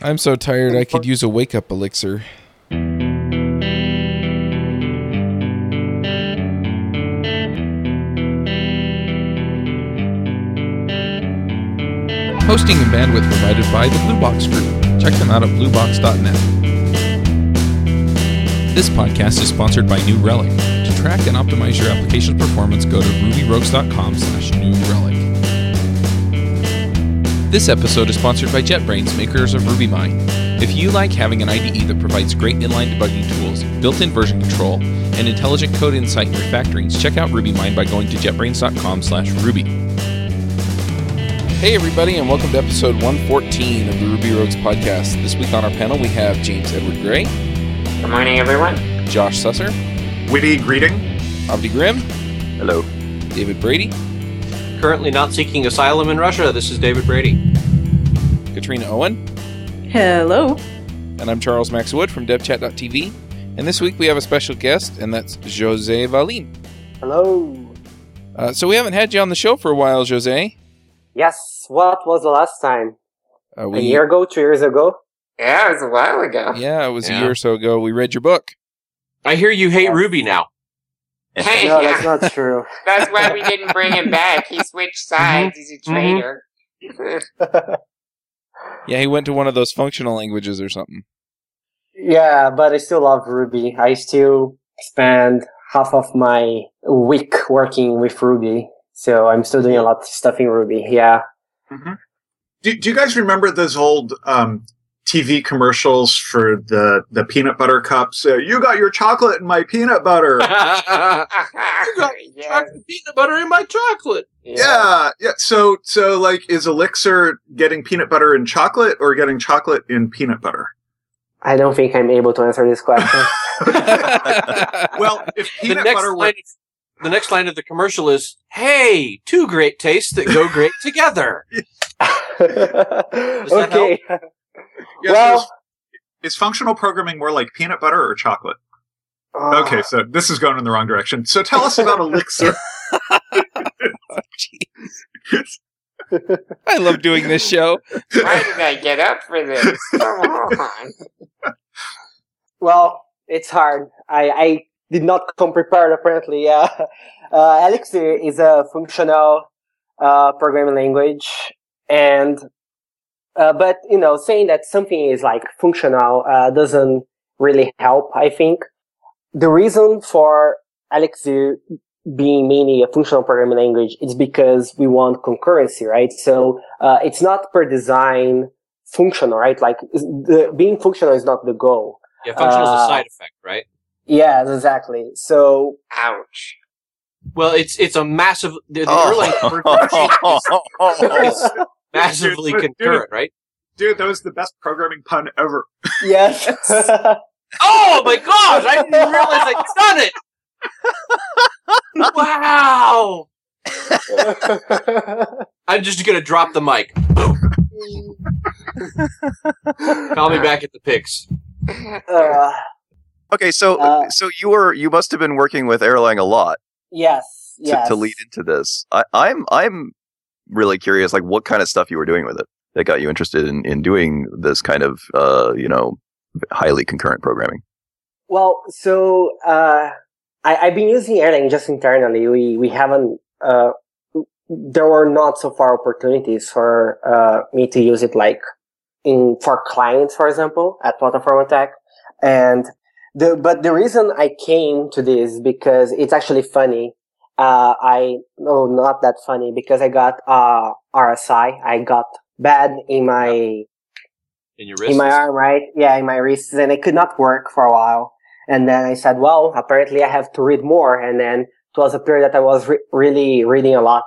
I'm so tired I could use a wake up elixir. Hosting and bandwidth provided by the Blue Box Group. Check them out at bluebox.net. This podcast is sponsored by New Relic. To track and optimize your application's performance, go to rubyrogues.com slash new relic. This episode is sponsored by JetBrains, makers of RubyMine. If you like having an IDE that provides great inline debugging tools, built-in version control, and intelligent code insight in refactorings, check out RubyMine by going to jetbrains.com slash ruby. Hey everybody, and welcome to episode 114 of the Ruby Rogues podcast. This week on our panel we have James Edward Gray, Good morning, everyone. Josh Susser, Witty greeting. Avdi Grimm, Hello. David Brady, Currently not seeking asylum in Russia. This is David Brady. Katrina Owen, Hello. and I'm Charles Max Wood from DevChat.tv. And this week we have a special guest, and that's Jose Valim. Hello. Uh, so we haven't had you on the show for a while, Jose. Yes, what was the last time? Uh, A year ago, two years ago? Yeah, it was a while ago. Yeah, it was a year or so ago. We read your book. I hear you hate Yes. Ruby now. Hey, No, yeah. that's not true. That's why we didn't bring him back. He switched mm-hmm. sides. He's a mm-hmm. traitor. Yeah, he went to one of those functional languages or something. yeah, but I still love Ruby. I still spend half of my week working with Ruby. So I'm still doing a lot of stuff in Ruby. Yeah. Mm-hmm. Do, do you guys remember those old um, TV commercials for the, the peanut butter cups? Uh, you got your chocolate in my peanut butter. you got yeah. peanut butter in my chocolate. yeah, yeah. So, so like, is Elixir getting peanut butter in chocolate or getting chocolate in peanut butter? I don't think I'm able to answer this question. Well, if The peanut next, butter were line, the next line of the commercial is, "Hey, two great tastes that go great together." that okay. Yeah, well, is, is functional programming more like peanut butter or chocolate? uh, Okay, so this is going in the wrong direction. So tell us about Elixir. I love doing this show. Why did I get up for this? Come on. Well, it's hard. I, I did not come prepared apparently. Yeah. Uh, Elixir is a functional, uh, programming language and, uh, but, you know, saying that something is like functional, uh, doesn't really help, I think. The reason for Elixir being mainly a functional programming language is because we want concurrency, right? So, uh, it's not per design functional, right? Like the, being functional is not the goal. Yeah, functional is a Uh, side effect, right? Yeah, exactly. So Ouch. Well, it's it's a massive. The, the Oh. Erlang version is massively Dude, concurrent, right? Dude, that was the best programming pun ever. yes, Oh my gosh! I didn't realize I'd done it. Wow! I'm just gonna drop the mic. Boom. Call me back at the picks. uh, Okay, so Uh, so you were you must have been working with Erlang a lot yes, to, yes. to lead into this. I, I'm I'm really curious, like what kind of stuff you were doing with it that got you interested in, in doing this kind of uh, you know highly concurrent programming. Well, so uh, I, I've been using Erlang just internally. We we haven't. Uh, there were not so far opportunities for uh, me to use it like in for clients, for example, at Plataformatec. And the but the reason I came to this is because it's actually funny. Uh, I no, not that funny because I got uh RSI. I got bad in my In your wrist. in my arm, right? Yeah, in my wrists, and I could not work for a while. And then I said, well, apparently I have to read more. And then it was a period that I was re- really reading a lot.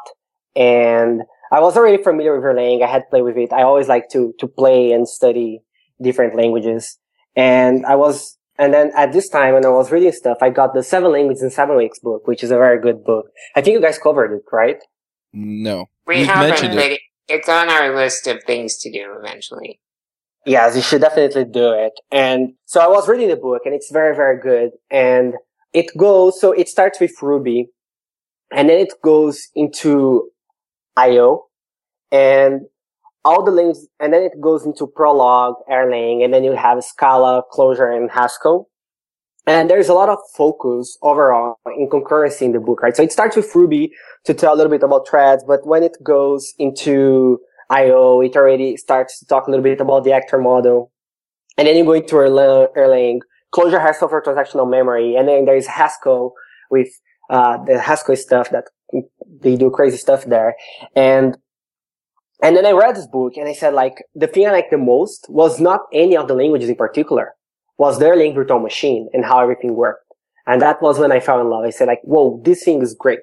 And I was already familiar with Erlang. I had to play with it. I always like to, to play and study different languages. And I was, and then at this time when I was reading stuff, I got the Seven Languages in Seven Weeks book, which is a very good book. I think you guys covered it, right? No. We We've haven't, mentioned but it. it. it's on our list of things to do eventually. Yes, you should definitely do it. And so I was reading the book and it's very, very good. And it goes, so it starts with Ruby and then it goes into IO. And all the links, and then it goes into Prolog, Erlang, and then you have Scala, Clojure, and Haskell. And there's a lot of focus overall in concurrency in the book, right? So it starts with Ruby to tell a little bit about threads, but when it goes into IO, it already starts to talk a little bit about the actor model. And then you go into Erlang, Erlang. Clojure has software transactional memory, and then there's Haskell with uh, the Haskell stuff that they do crazy stuff there. And and then I read this book and I said like the thing I liked the most was not any of the languages in particular, was their Erlang virtual machine and how everything worked. And that was when I fell in love. I said like, whoa, this thing is great.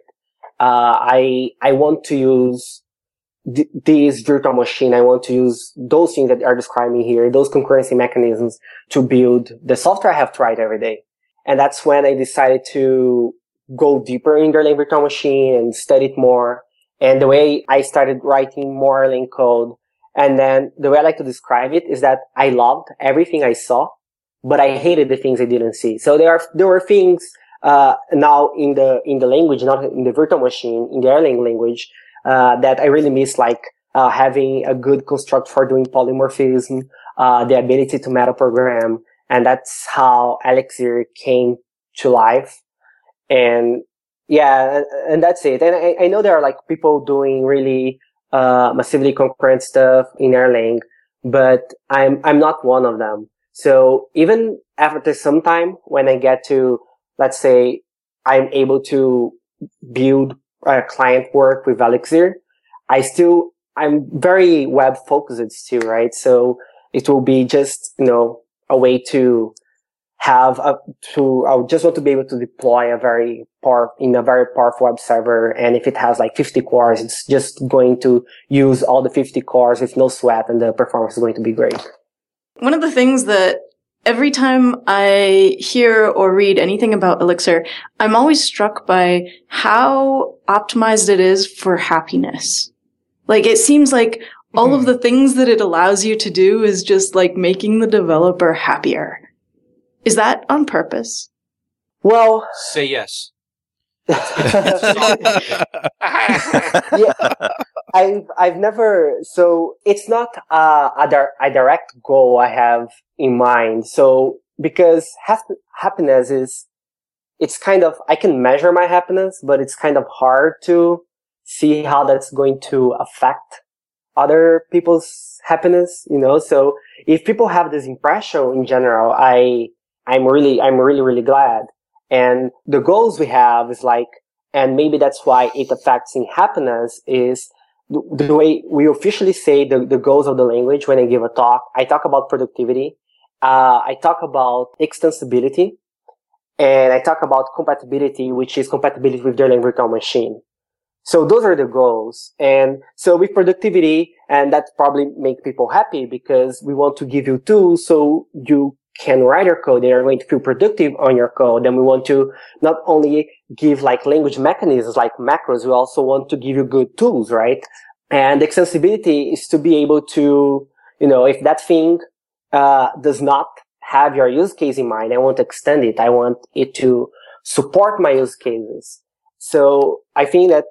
Uh, I I want to use th- this virtual machine. I want to use those things that are describing here, those concurrency mechanisms to build the software I have tried every day. And that's when I decided to go deeper in the Erlang virtual machine and study it more. And the way I started writing more Erlang code, and then the way I like to describe it is that I loved everything I saw, but I hated the things I didn't see. So there are there were things uh, now in the in the language, not in the virtual machine, in the Erlang language, uh, that I really miss, like uh, having a good construct for doing polymorphism, uh, the ability to meta program, and that's how Elixir came to life and yeah, and, that's it. And I, I know there are like people doing really uh, massively concurrent stuff in Erlang, but I'm I'm not one of them. So even after some time, when I get to, let's say, I'm able to build a client work with Elixir, I still I'm very web focused still, right? So it will be just you know a way to have a, to, I would just want to be able to deploy a very power, in a very powerful web server. And if it has like 50 cores, it's just going to use all the 50 cores with no sweat and the performance is going to be great. One of the things that every time I hear or read anything about Elixir, I'm always struck by how optimized it is for happiness. Like it seems like all of mm-hmm. the things that it allows you to do is just like making the developer happier. Is that on purpose? Well, Say yes. yeah, I've I've never so it's not uh, a di- a direct goal I have in mind. So because hap- happiness is it's kind of I can measure my happiness, but it's kind of hard to see how that's going to affect other people's happiness. You know, so if people have this impression in general, I I'm really I'm really really glad. And the goals we have is like, and maybe that's why it affects in happiness is the, the way we officially say the, the goals of the language when I give a talk. I talk about productivity. Uh, I talk about extensibility and I talk about compatibility, which is compatibility with Erlang virtual machine. So those are the goals. And so with productivity, and that probably make people happy because we want to give you tools so you can write your code, they are going to feel productive on your code. Then we want to not only give like language mechanisms like macros, we also want to give you good tools, right? And extensibility is to be able to, you know, if that thing, uh, does not have your use case in mind, I want to extend it. I want it to support my use cases. So I think that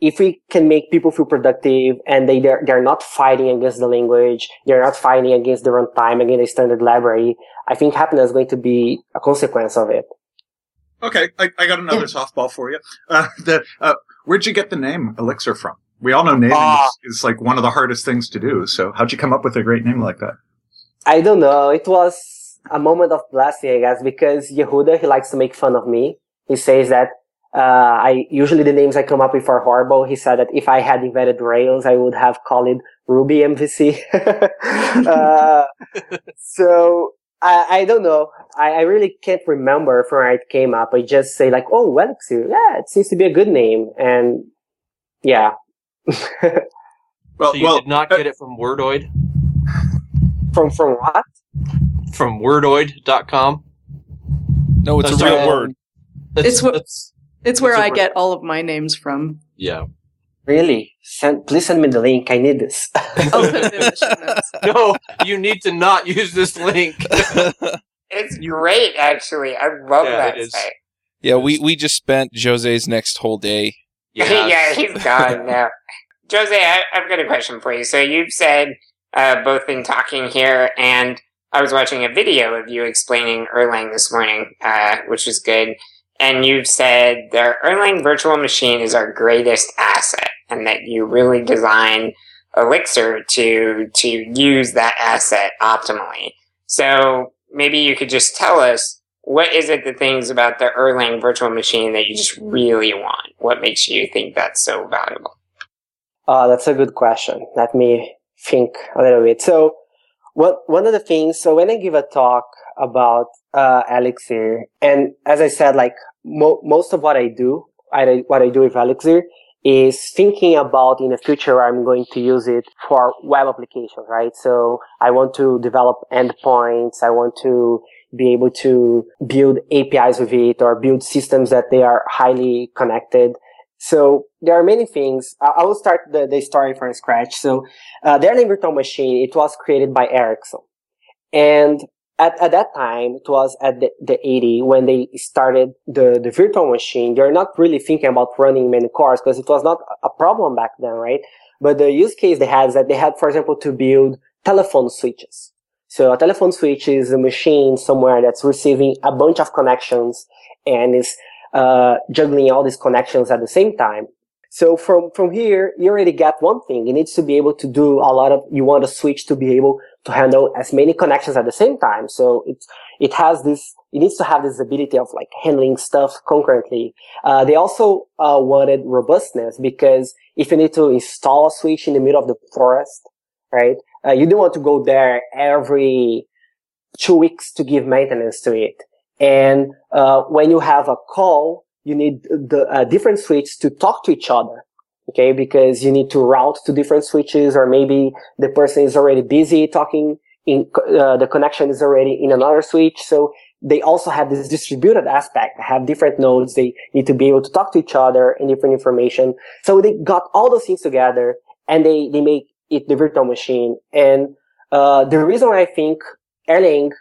if we can make people feel productive and they they're, they're not fighting against the language, they're not fighting against the runtime, against the standard library, I think happiness is going to be a consequence of it. Okay, I, I got another softball for you. Uh, the uh, where'd you get the name Elixir from? We all know naming Ah. is, is like one of the hardest things to do. So how'd you come up with a great name like that? I don't know. It was a moment of blessing, I guess, because Yehuda, he likes to make fun of me. He says that, uh, I, usually the names I come up with are horrible. He said that if I had invented Rails, I would have called it Ruby MVC. uh, so I, I don't know. I, I really can't remember from where it came up. I just say like, oh, Elixir. Yeah, it seems to be a good name. And yeah. Well, So you well, did not get it from Wordoid? from, from what? From wordoid.com? No, it's That's a real right. word. That's, It's what- that's- It's where That's a I word. get all of my names from. yeah. Really? Send, please send me the link. I need this. I'll put it in the show notes. No, you need to not use this link. It's great, actually. I love Yeah, that site. yeah, we, we just spent Jose's next whole day. Yeah. Yeah. he's gone now. Jose, I, I've got a question for you. So you've said uh, both in talking here and I was watching a video of you explaining Erlang this morning, uh, which was good. And you've said the Erlang virtual machine is our greatest asset, and that you really design Elixir to to use that asset optimally. So maybe you could just tell us what is it the things about the Erlang virtual machine that you just really want? What makes you think that's so valuable? Uh, that's a good question. Let me think a little bit. So, what one of the things. So when I give a talk about uh, Elixir, and as I said, like mo- most of what I do, I, what I do with Elixir is thinking about in the future I'm going to use it for web applications, right? So I want to develop endpoints. I want to be able to build APIs with it or build systems that they are highly connected. So there are many things. I will start the, the story from scratch. So uh, the Erlang virtual machine, it was created by Ericsson. And at, at that time, it was at the, the 80 when they started the, the virtual machine. They're not really thinking about running many cores because it was not a problem back then, right? But the use case they had is that they had, for example, to build telephone switches. So a telephone switch is a machine somewhere that's receiving a bunch of connections and is uh, juggling all these connections at the same time. So from, from here, you already get one thing. It needs to be able to do a lot of, you want a switch to be able to handle as many connections at the same time. So it, it has this, it needs to have this ability of like handling stuff concurrently. Uh, they also, uh, wanted robustness because if you need to install a switch in the middle of the forest, right? Uh, you don't want to go there every two weeks to give maintenance to it. And, uh, when you have a call, you need the different switches to talk to each other. Okay. Because you need to route to different switches or maybe the person is already busy talking in, uh, the connection is already in another switch. So they also have this distributed aspect, have different nodes. They need to be able to talk to each other and different information. So they got all those things together and they, they make it the virtual machine. And, uh, the reason I think Erlang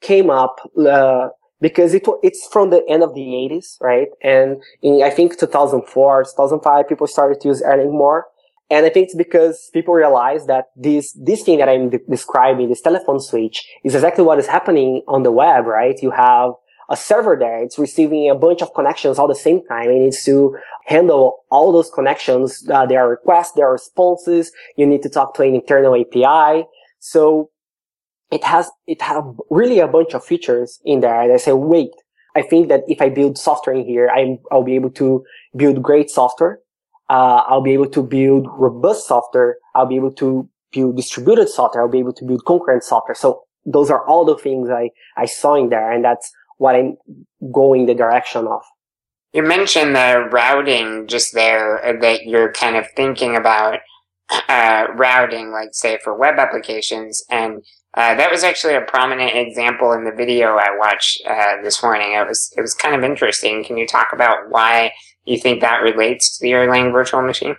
came up, uh, because it it's from the end of the 80s, right? And in I think 2004, 2005, people started to use Erlang more. And I think it's because people realize that this this thing that I'm de- describing, this telephone switch, is exactly what is happening on the web, right? You have a server there; it's receiving a bunch of connections all the same time. It needs to handle all those connections. Uh, there are requests, there are responses. You need to talk to an internal API. So it has it have really a bunch of features in there. And i say wait i think that if i build software in here I'm, i'll be able to build great software. Uh, i'll be able to build robust software. I'll be able to build distributed software. I'll be able to build concurrent software. So those are all the things i i saw in there and that's what i'm going the direction of. You mentioned the routing just there that you're kind of thinking about uh, routing, like say for web applications, and uh, that was actually a prominent example in the video I watched uh, this morning. It was it was kind of interesting. Can you talk about why you think that relates to the Erlang virtual machine?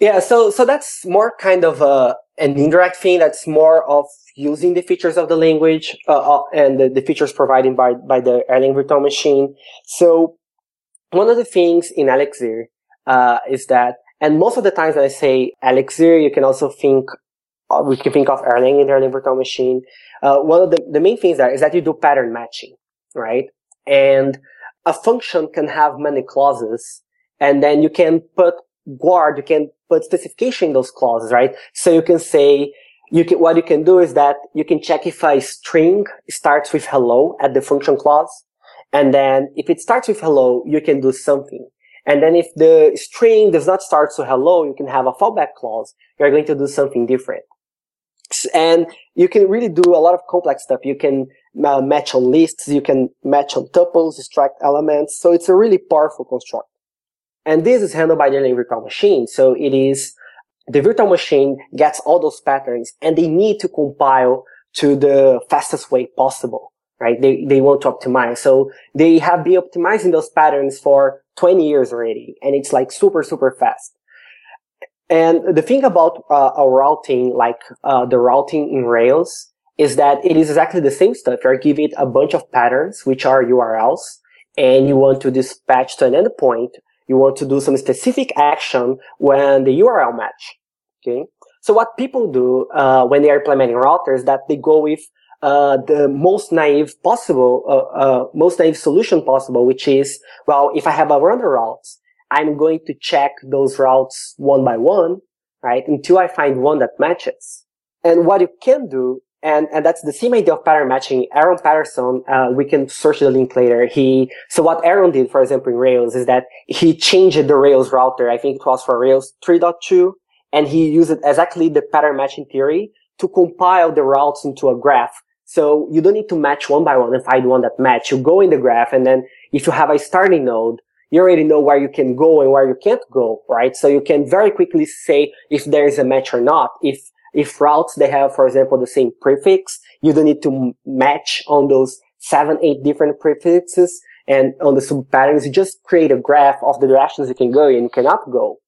Yeah, so so that's more kind of a an indirect thing. That's more of using the features of the language uh, uh, and the, the features provided by by the Erlang virtual machine. So one of the things in Elixir uh, is that, and most of the times when I say Elixir, you can also think uh, we can think of Erlang in Erlang virtual machine. Uh, one of the, the main things there is that you do pattern matching, right? And a function can have many clauses, and then you can put guard, you can put specification in those clauses, right? So you can say, you can, what you can do is that you can check if a string starts with hello at the function clause. And then if it starts with hello, you can do something. And then if the string does not start so hello, you can have a fallback clause. You're going to do something different. And you can really do a lot of complex stuff. You can uh, match on lists. You can match on tuples, extract elements. So it's a really powerful construct. And this is handled by the virtual machine. So it is the virtual machine gets all those patterns and they need to compile to the fastest way possible, right? They, they want to optimize. So they have been optimizing those patterns for 20 years already. And it's like super, super fast. And the thing about uh, a routing, like uh, the routing in Rails, is that it is exactly the same stuff. You're giving it a bunch of patterns, which are URLs, and you want to dispatch to an endpoint. You want to do some specific action when the URL match. Okay. So what people do, uh, when they are implementing routers that they go with, uh, the most naive possible, uh, uh, most naive solution possible, which is, well, if I have a runner routes, I'm going to check those routes one by one, right? Until I find one that matches. And what you can do and and that's the same idea of pattern matching. Aaron Patterson, uh, we can search the link later. He so what Aaron did, for example, in Rails is that he changed the Rails router. I think it was for Rails 3.2, and he used exactly the pattern matching theory to compile the routes into a graph. So you don't need to match one by one and find one that match. You go in the graph, and then if you have a starting node, you already know where you can go and where you can't go, right? So you can very quickly say if there is a match or not. If if routes they have, for example, the same prefix, you don't need to match on those seven, eight different prefixes and on the sub patterns. You just create a graph of the directions you can go and cannot go.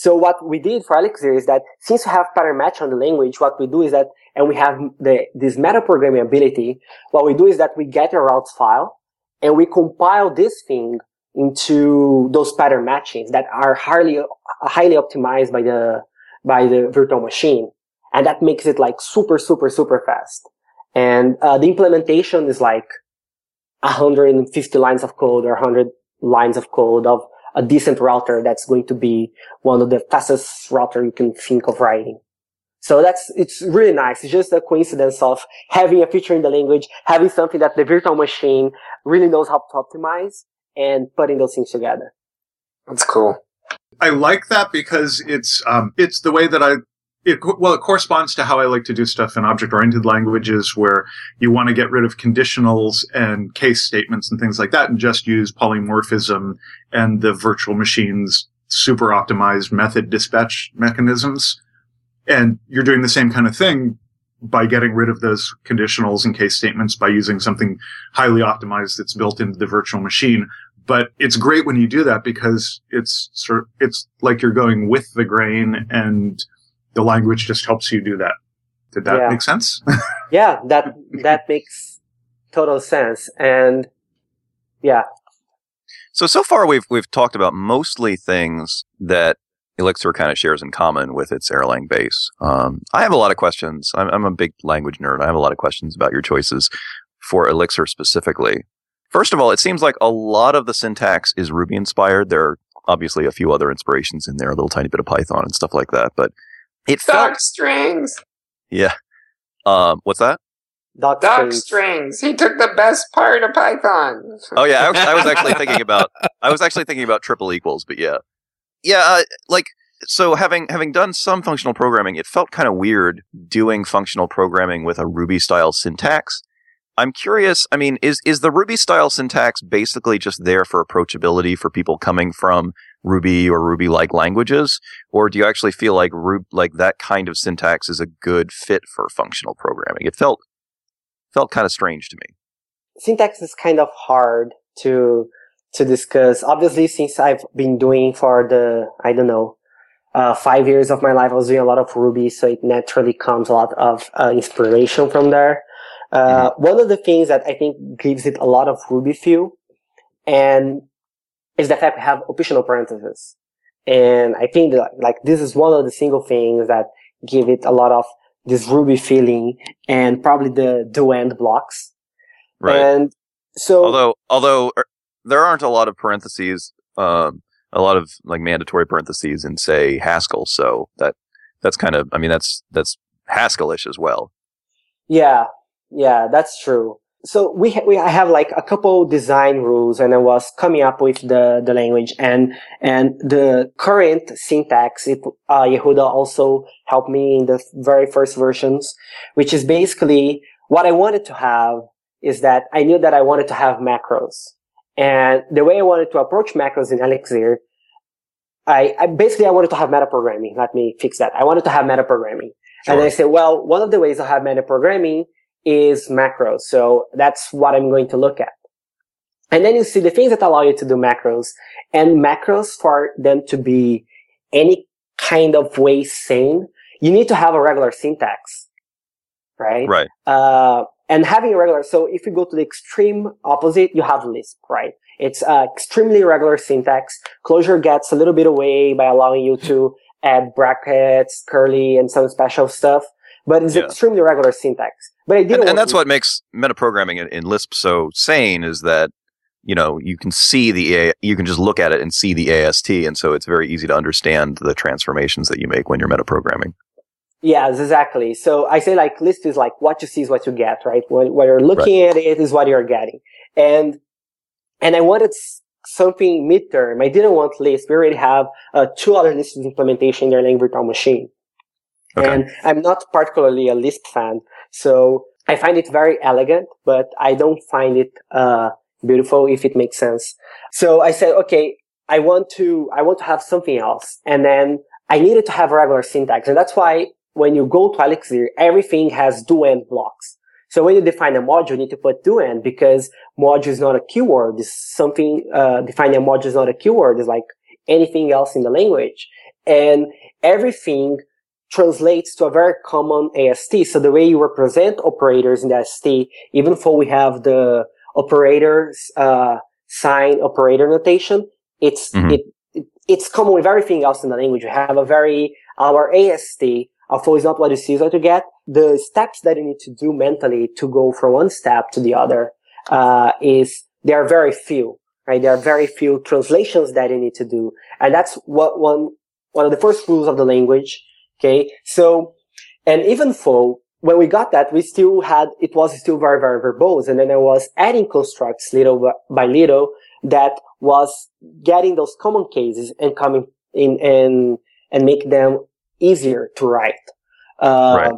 So what we did for Elixir is that since we have pattern match on the language, what we do is that, and we have the, this metaprogramming ability, what we do is that we get a routes file and we compile this thing into those pattern matchings that are highly, highly optimized by the, by the virtual machine and that makes it like super, super, super fast. And uh, the implementation is like 150 lines of code or 100 lines of code of a decent router that's going to be one of the fastest router you can think of writing. So that's, it's really nice. It's just a coincidence of having a feature in the language, having something that the virtual machine really knows how to optimize and putting those things together. That's cool. I like that because it's um, it's the way that I it, well, it corresponds to how I like to do stuff in object-oriented languages where you want to get rid of conditionals and case statements and things like that and just use polymorphism and the virtual machine's super optimized method dispatch mechanisms. And you're doing the same kind of thing by getting rid of those conditionals and case statements by using something highly optimized that's built into the virtual machine. But it's great when you do that because it's sort of, it's like you're going with the grain and the language just helps you do that. Did that Yeah. make sense? Yeah, that, that makes total sense. And yeah, So so far we've we've talked about mostly things that Elixir kind of shares in common with its Erlang base. Um, I have a lot of questions. I'm, I'm a big language nerd. I have a lot of questions about your choices for Elixir specifically. First of all, it seems like a lot of the syntax is Ruby inspired. There are obviously a few other inspirations in there, a little tiny bit of Python and stuff like that. But it felt, Doc strings. yeah. Um, what's that? doc Doc strings. strings. He took the best part of Python. Oh yeah, I was, I was actually thinking about I was actually thinking about triple equals, but yeah, yeah. Uh, like so, having having done some functional programming, it felt kind of weird doing functional programming with a Ruby style syntax. I'm curious. I mean, is is the Ruby style syntax basically just there for approachability for people coming from Ruby or Ruby like languages, or do you actually feel like Ru- like that kind of syntax is a good fit for functional programming? It felt felt kind of strange to me. syntax is kind of hard to to discuss. Obviously, since I've been doing for the I don't know uh, five years of my life, I was doing a lot of Ruby, so it naturally comes a lot of uh, inspiration from there. Uh, One of the things that I think gives it a lot of Ruby feel, and is the fact we have optional parentheses. And I think that like this is one of the single things that give it a lot of this Ruby feeling and probably the do end blocks. Right. And so although although er, there aren't a lot of parentheses um a lot of like mandatory parentheses in say haskell so that that's kind of i mean that's that's haskellish as well yeah, yeah, that's true. So we ha- we I have like a couple design rules, and I was coming up with the the language and and the current syntax. It uh, Yehuda also helped me in the very first versions, which is basically what I wanted to have is that I knew that I wanted to have macros, and the way I wanted to approach macros in Elixir. I, I basically I wanted to have metaprogramming. Let me fix that. I wanted to have metaprogramming. And I said, well, one of the ways I have metaprogramming is macros. So that's what I'm going to look at. And then you see the things that allow you to do macros and macros for them to be any kind of way sane. You need to have a regular syntax, right? right Uh, and having a regular, so if you go to the extreme opposite, you have Lisp, right? It's uh, extremely regular syntax. Clojure gets a little bit away by allowing you to add brackets, curly, and some special stuff, but it's Yeah. extremely regular syntax. But I didn't and, and that's what makes metaprogramming in, in Lisp so sane is that you know you can see the A, you can just look at it and see the AST, and so it's very easy to understand the transformations that you make when you're metaprogramming. Yes, exactly. So I say like Lisp is like what you see is what you get, right? What, when you're looking at it is what you're getting. And, and I wanted something midterm. I didn't want Lisp. We already have uh, two other Lisp implementation in their language virtual machine. Okay. And I'm not particularly a Lisp fan. So I find it very elegant, but I don't find it, uh, beautiful if it makes sense. So I said, okay, I want to, I want to have something else. And then I needed to have regular syntax. And that's why when you go to Elixir, everything has do end blocks. So when you define a module, you need to put do end because module is not a keyword. It's something, uh, defining a module is not a keyword. It's like anything else in the language. And everything translates to a very common AST. So the way you represent operators in the AST, even though we have the operators, uh, sign operator notation, it's, Mhm. it, it, it's common with everything else in the language. We have a very, our AST, although it's not what you see is what you get, the steps that you need to do mentally to go from one step to the other, uh, is, there are very few, right? There are very few translations that you need to do. And that's what one, one of the first rules of the language. Okay. So, and even though when we got that, we still had, it was still very, very verbose. And then I was adding constructs little by little that was getting those common cases and coming in and, and make them easier to write. Um, Right.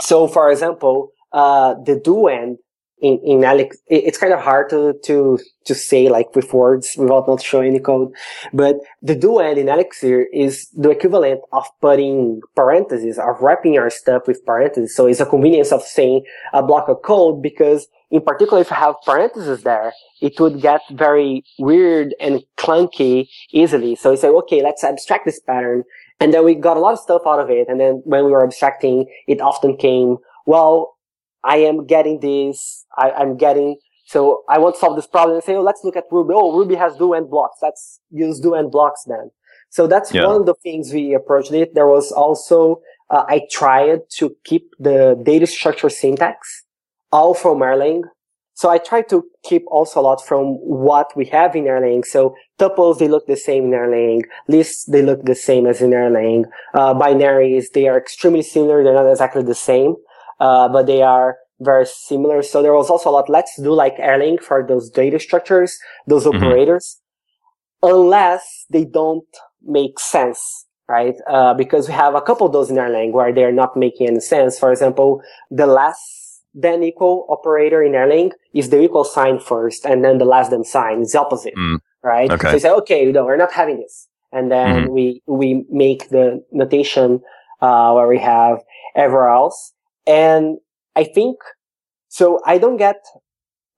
So, for example, uh, the do end in, in Elixir, it's kind of hard to, to, to say like with words without not showing any code. But the end in Elixir is the equivalent of putting parentheses, of wrapping our stuff with parentheses. So it's a convenience of saying a block of code because in particular, if you have parentheses there, it would get very weird and clunky easily. So we say, okay, let's abstract this pattern. And then we got a lot of stuff out of it. And then when we were abstracting, it often came, well, I am getting this. I, I'm getting, so I want to solve this problem and say, oh, let's look at Ruby. Oh, Ruby has do end blocks. Let's use do end blocks then. So that's Yeah. one of the things we approached it. There was also, uh, I tried to keep the data structure syntax all from Erlang. So I tried to keep also a lot from what we have in Erlang. So tuples, they look the same in Erlang. Lists, they look the same as in Erlang. Uh, binaries, they are extremely similar. They're not exactly the same, uh, but they are very similar. So there was also a lot. Let's do like Erlang for those data structures, those Mhm. operators, unless they don't make sense, right? Uh, because we have a couple of those in Erlang where they're not making any sense. For example, the less than equal operator in Erlang is the equal sign first and then the less than sign is the opposite, Mm. right? Okay. So you say, okay, no, we're not having this. And then we, we make the notation, uh, where we have everywhere else. And I think, so I don't get,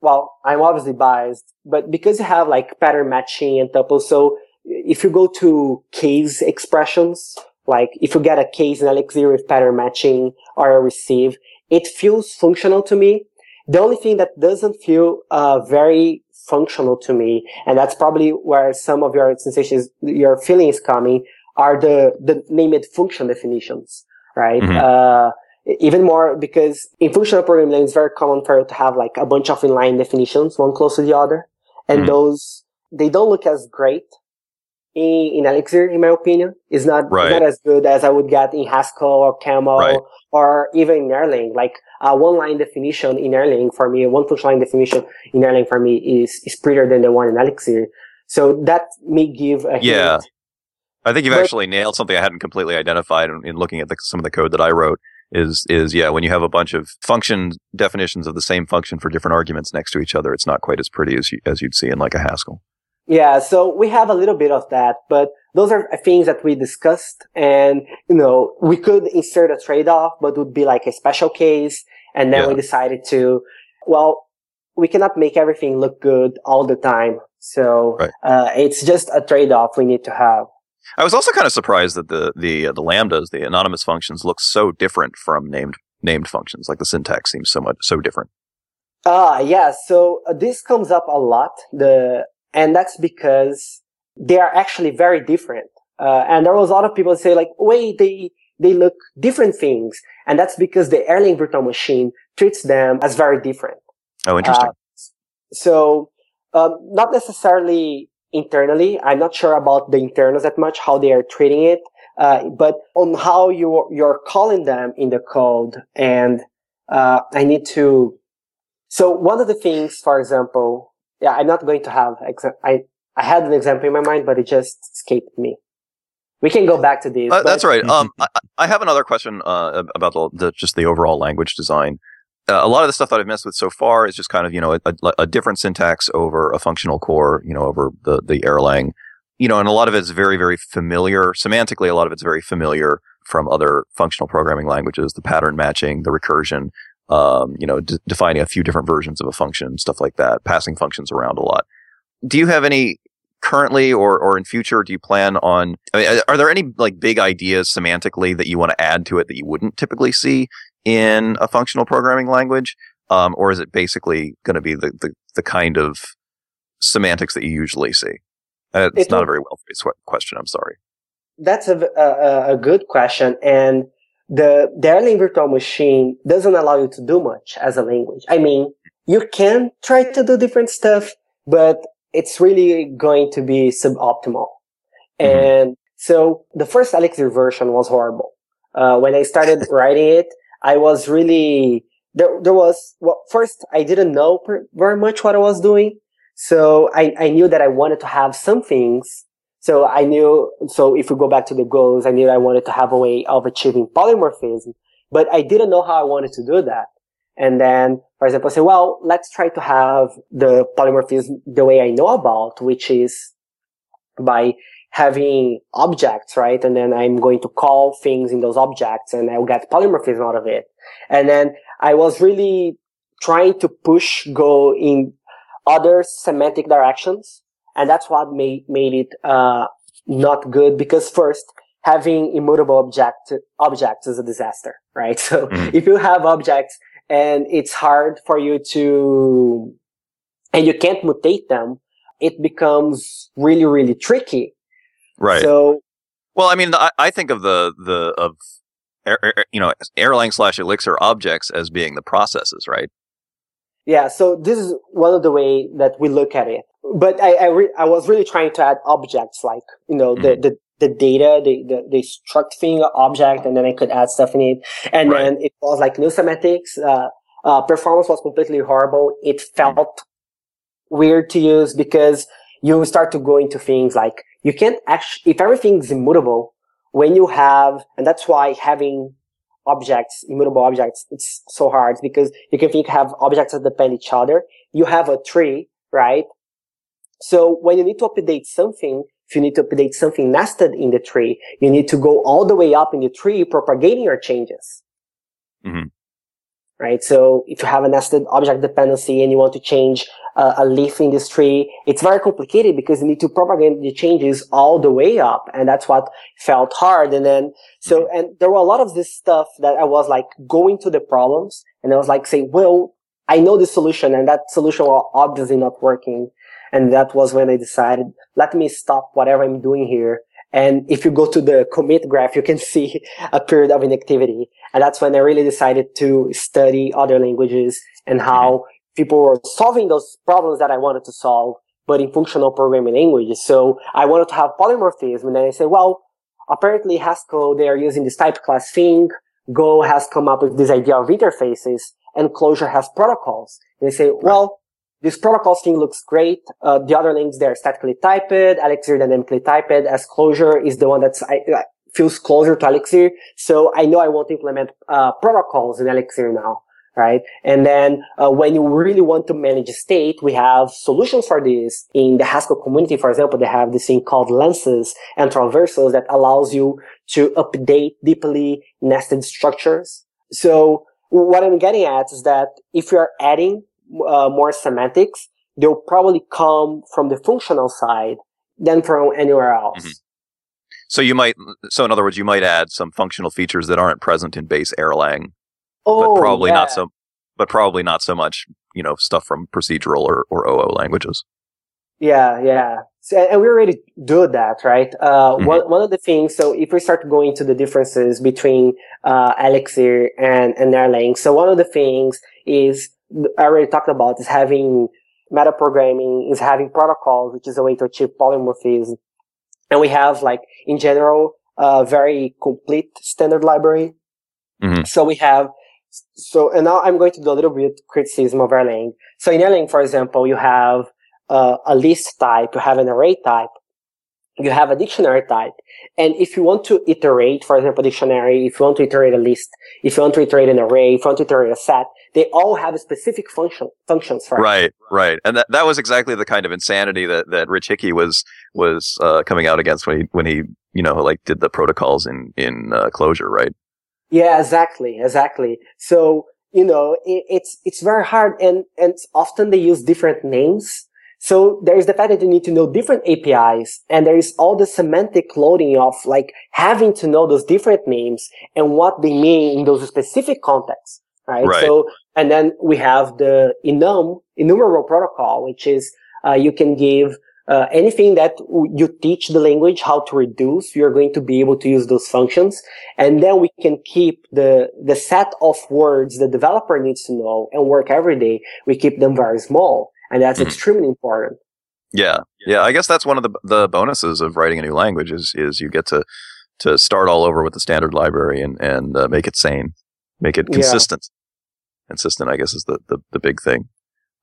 well, I'm obviously biased, but because you have like pattern matching and tuples, so if you go to case expressions, like if you get a case in Elixir with pattern matching or a receive, it feels functional to me. The only thing that doesn't feel uh, very functional to me, and that's probably where some of your sensations, your feeling is coming, are the the named function definitions, right? Mhm. Uh, even more because in functional programming language, it's very common for you to have like a bunch of inline definitions, one close to the other, and Mhm. those they don't look as great in, in Elixir, in my opinion. It's not Right. not as good as I would get in Haskell or OCaml Right. or even in Erlang. Like uh, one line definition in Erlang for me, one function line definition in Erlang for me is is prettier than the one in Elixir. So that may give a Yeah. hint. I think you've But- actually nailed something I hadn't completely identified in, in looking at the, some of the code that I wrote. Is is yeah, when you have a bunch of function definitions of the same function for different arguments next to each other, it's not quite as pretty as you, as you'd see in like a Haskell. Yeah, so we have a little bit of that, but those are things that we discussed and, you know, we could insert a trade-off, but would be like a special case. And then Yeah. we decided to, well, we cannot make everything look good all the time. So, Right. uh, it's just a trade-off we need to have. I was also kind of surprised that the the uh, the lambdas, the anonymous functions, look so different from named named functions. Like the syntax seems so much so different. Ah, yeah. So uh, this comes up a lot. The and that's because they are actually very different. Uh, and there was a lot of people say like, wait, they they look different things, and that's because the Erlang virtual machine treats them as very different. Oh, interesting. Uh, so um, not necessarily internally. I'm not sure about the internals that much how they are treating it, uh, but on how you you're calling them in the code, and uh, I need to so one of the things, for example, yeah, I'm not going to have, exa- I, I had an example in my mind, but it just escaped me. We can go back to this. Uh, that's right. Um, I, I, have another question uh, about the, the, just the overall language design. Uh, a lot of the stuff that I've messed with so far is just kind of you know a, a, different syntax over a functional core, you know, over the the Erlang, you know, and a lot of it's very very familiar semantically. A lot of it's very familiar from other functional programming languages, the pattern matching, the recursion um, you know, d- defining a few different versions of a function, stuff like that, passing functions around a lot. Do you have any currently or, or in future, do you plan on, I mean, are there any like big ideas semantically that you want to add to it that you wouldn't typically see in a functional programming language? Um, or is it basically going to be the, the, the, kind of semantics that you usually see? Uh, it's, not a very well phrased question. I'm sorry. That's a, a, a good question. And the, Erlang virtual machine doesn't allow you to do much as a language. I mean, you can try to do different stuff, but it's really going to be suboptimal. Mm-hmm. And so the first Elixir version was horrible. Uh, when I started writing it, I was really, there, there was, well, first, I didn't know per, very much what I was doing. So I, I knew that I wanted to have some things so I knew, so if we go back to the goals, I knew I wanted to have a way of achieving polymorphism, but I didn't know how I wanted to do that. And then, for example, I say, well, let's try to have the polymorphism the way I know about, which is by having objects, right? And then I'm going to call things in those objects and I'll get polymorphism out of it. And then I was really trying to push Go in other semantic directions and that's what made made it uh, not good because first having immutable object objects is a disaster, right? So mm-hmm. if you have objects and it's hard for you to and you can't mutate them, it becomes really really tricky. Right. So well, I mean, I, I think of the the of you know Erlang slash Elixir objects as being the processes, right? Yeah, so this is one of the way that we look at it. But I I, re- I was really trying to add objects like you know mm-hmm. the, the the data, the, the, the struct thing object, and then I could add stuff in it. And right. then it was like new semantics. Uh, uh, performance was completely horrible. It felt mm-hmm. weird to use because you start to go into things like you can't actually, if everything's immutable, when you have, and that's why having objects, immutable objects, it's so hard because you can think have objects that depend each other. You have a tree, right? So when you need to update something, if you need to update something nested in the tree, you need to go all the way up in the tree propagating your changes. Mm-hmm. Right. So if you have a nested object dependency and you want to change uh, a leaf in this tree, it's very complicated because you need to propagate the changes all the way up. And that's what felt hard. And then, so, and there were a lot of this stuff that I was like going to the problems and I was like saying, well, I know the solution and that solution was obviously not working. And that was when I decided, let me stop whatever I'm doing here. And if you go to the commit graph, you can see a period of inactivity. And that's when I really decided to study other languages and how people were solving those problems that I wanted to solve, but in functional programming languages. So I wanted to have polymorphism. And then I said, well, apparently Haskell, they are using this type class thing. Go has come up with this idea of interfaces and Clojure has protocols. They say, well, this protocol thing looks great. Uh, the other links, they're statically typed. Elixir dynamically typed as Clojure is the one that's I, I feels closer to Elixir. So I know I want to implement uh, protocols in Elixir now, right? And then uh, when you really want to manage state, we have solutions for this. In the Haskell community, for example, they have this thing called lenses and traversals that allows you to update deeply nested structures. So what I'm getting at is that if you're adding uh, more semantics, they'll probably come from the functional side than from anywhere else. Mm-hmm. So you might, so in other words, you might add some functional features that aren't present in base Erlang, oh, but probably yeah. not so, but probably not so much, you know, stuff from procedural or, or OO languages. Yeah, yeah. So, and we already do that, right? Uh, Mhm. one, one of the things, so if we start going to the differences between, uh, Elixir and, and Erlang, so one of the things is, I already talked about, is having metaprogramming, is having protocols, which is a way to achieve polymorphism. And we have, like, in general, a very complete standard library. Mhm. So we have, so, and now I'm going to do a little bit criticism of Erlang. So in Erlang, for example, you have, uh, a list type, you have an array type, you have a dictionary type. And if you want to iterate, for example, dictionary, if you want to iterate a list, if you want to iterate an array, if you want to iterate a set, they all have specific function, functions for it. Right, right. And that, that was exactly the kind of insanity that, that Rich Hickey was, was, uh, coming out against when he, when he, you know, like did the protocols in, in, uh, Clojure, right? Yeah, exactly, exactly. So, you know, it, it's, it's very hard and, and often they use different names. So there is the fact that you need to know different APIs and there is all the semantic loading of like having to know those different names and what they mean in those specific contexts, right? Right. So, and then we have the enum, enumerable protocol, which is, uh, you can give, uh, anything that w- you teach the language how to reduce, you're going to be able to use those functions. And then we can keep the, the set of words the developer needs to know and work every day. We keep them very small. And that's Mhm. extremely important. Yeah. Yeah. I guess that's one of the, the bonuses of writing a new language is, is you get to, to start all over with the standard library and, and uh, make it sane, make it Yeah. consistent. Consistent, I guess, is the, the, the big thing.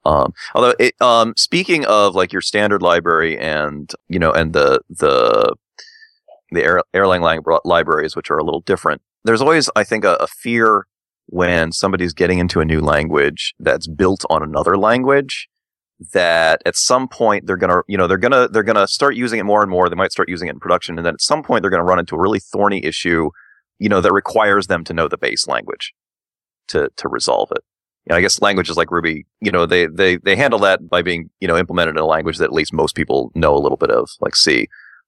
Um, although it, um, speaking of like your standard library and, you know, and the, the, the Erlang lang- libraries, which are a little different, there's always, I think, a, a fear when somebody's getting into a new language that's built on another language that at some point they're gonna, you know, they're gonna, they're gonna start using it more and more. They might start using it in production. And then at some point they're gonna run into a really thorny issue, you know, that requires them to know the base language to, to resolve it. You know, I guess languages like Ruby, you know, they, they, they handle that by being, you know, implemented in a language that at least most people know a little bit of, like C.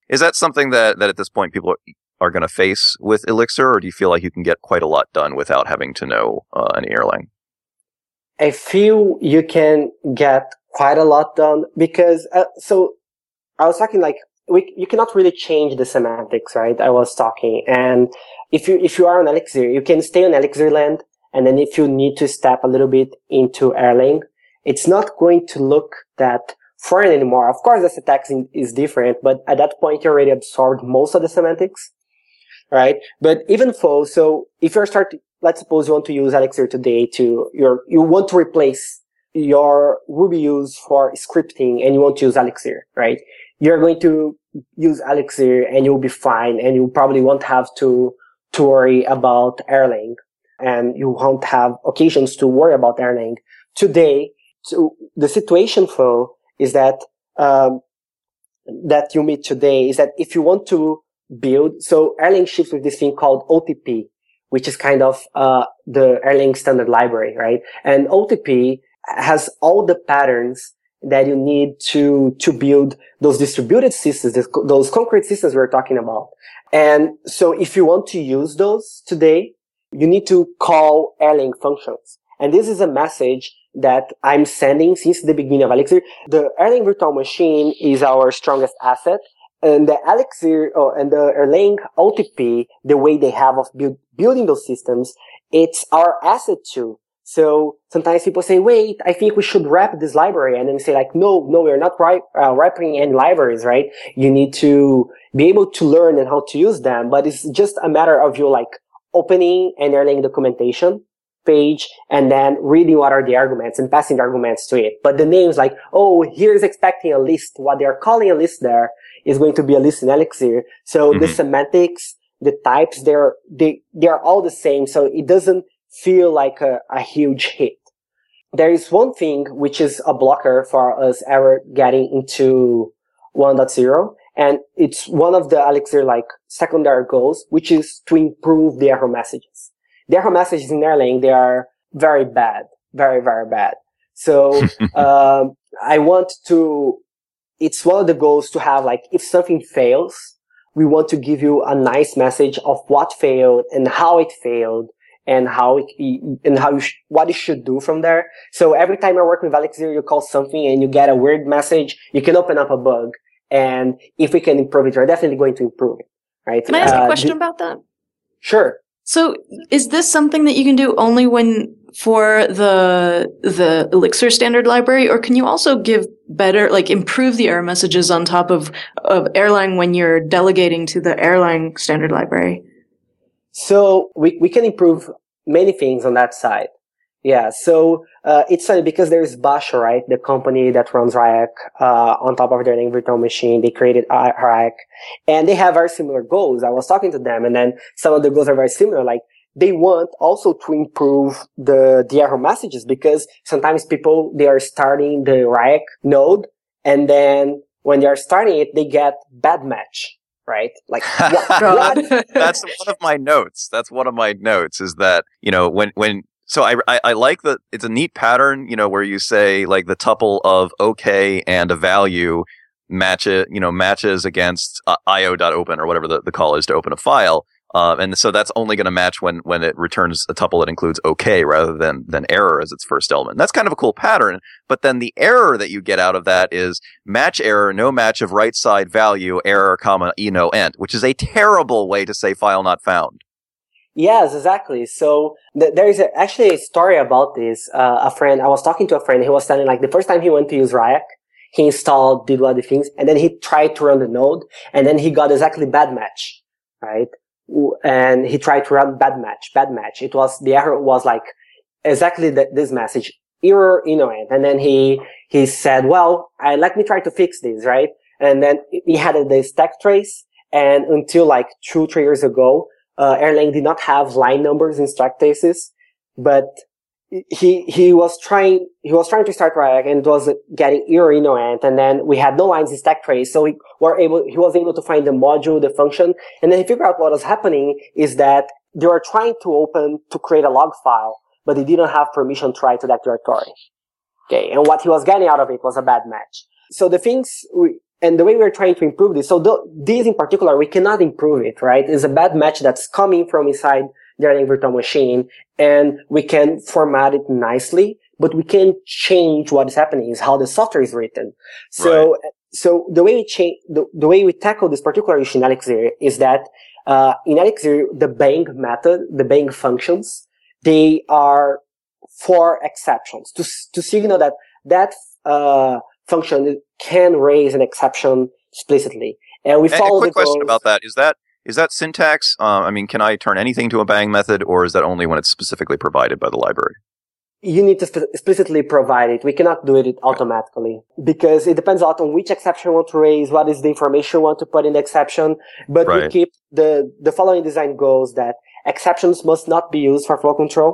Is that something that, that at this point people are, are going to face with Elixir, or do you feel like you can get quite a lot done without having to know uh, an Erlang? I feel you can get quite a lot done because, uh, so I was talking like, we, you cannot really change the semantics, right? I was talking. And if you, if you are on Elixir, you can stay on Elixir land. And then if you need to step a little bit into Erlang, it's not going to look that foreign anymore. Of course, the syntax is different, but at that point, you already absorbed most of the semantics, right? But even though, so if you're start, let's suppose you want to use Elixir today to your, you want to replace your Ruby use for scripting and you want to use Elixir, right? You're going to use Elixir and you'll be fine and you probably won't have to, to worry about Erlang and you won't have occasions to worry about Erlang. Today, so the situation though is that, um, that you meet today is that if you want to build, so Erlang ships with this thing called OTP, which is kind of, uh, the Erlang standard library, right? And OTP has all the patterns that you need to, to build those distributed systems, those concrete systems we're talking about. And so if you want to use those today, you need to call Erlang functions. And this is a message that I'm sending since the beginning of Elixir. The Erlang virtual machine is our strongest asset. And the Elixir oh, and the Erlang OTP, the way they have of build, building those systems, it's our asset too. So sometimes people say, wait, I think we should wrap this library. And then say like, no, no, we're not ri- uh, wrapping any libraries, right? You need to be able to learn and how to use them. But it's just a matter of you like opening an Erlang documentation page and then reading what are the arguments and passing the arguments to it. But the names like, oh, here's expecting a list. What they're calling a list there is going to be a list in Elixir. So the Mhm. semantics, the types, they're, they, they're all the same. So it doesn't feel like a, a huge hit. There is one thing which is a blocker for us ever getting into 1.0. And it's one of the Elixir like secondary goals, which is to improve the error messages. The error messages in Erlang, they are very bad, very, very bad. So, um, I want to, it's one of the goals to have like, if something fails, we want to give you a nice message of what failed and how it failed and how it, and how you sh- what you should do from there. So every time I work with Elixir, you call something and you get a weird message, you can open up a bug. And if we can improve it, we're definitely going to improve it, right? Can I ask Uh, a question about that? Sure. So, is this something that you can do only when for the the Elixir standard library, or can you also give better, like improve the error messages on top of of Erlang when you're delegating to the Erlang standard library? So we, we can improve many things on that side. Yeah. So, uh, it's funny because there's Basho, right? The company that runs Riak, uh, on top of the Erlang virtual machine. They created I- Riak and they have very similar goals. I was talking to them and then some of the goals are very similar. Like they want also to improve the, the error messages because sometimes people, they are starting the Riak node and then when they are starting it, they get bad match, right? Like what, what, That's one of my notes. That's one of my notes is that, you know, when, when, so I, I, I like that it's a neat pattern, you know, where you say like the tuple of okay and a value match it, you know, matches against uh, io.open or whatever the, the call is to open a file. Uh, and so that's only going to match when, when it returns a tuple that includes okay rather than, than error as its first element. That's kind of a cool pattern. But then the error that you get out of that is match error, no match of right side value, error, comma, e no end, which is a terrible way to say file not found. Yes, exactly. So th- there is a, actually a story about this. Uh, a friend, I was talking to a friend, he was telling like the first time he went to use Riak, he installed, did all the things, and then he tried to run the node, and then he got exactly bad match, right? And he tried to run bad match, bad match. It was, the error was like exactly th- this message, error innocent. And then he, he said, well, I, let me try to fix this, right? And then he had the stack trace, and until like two, three years ago, uh, Erlang did not have line numbers in stack traces, but he he was trying he was trying to start Riak and was getting error and then we had no lines in stack trace, so we were able he was able to find the module, the function, and then he figured out what was happening is that they were trying to open to create a log file, but they didn't have permission to write to that directory. Okay, and what he was getting out of it was a bad match. So the things we, and the way we're trying to improve this, so th- these in particular, we cannot improve it, right? It's a bad match that's coming from inside the Erlang virtual machine, and we can format it nicely, but we can change what is happening is how the software is written. So, so the way we change, the, the way we tackle this particular issue in Elixir is that, uh, in Elixir, the bang method, the bang functions, they are for exceptions to, to signal that that, uh, function can raise an exception explicitly. And we And a follow quick the question goals- about that is that is that syntax? Uh, I mean, can I turn anything to a bang method, or is that only when it's specifically provided by the library? you need to spe- explicitly provide it. We cannot do it automatically because it depends a lot on which exception you want to raise, what is the information you want to put in the exception. But we keep the, the following design goals that exceptions must not be used for flow control.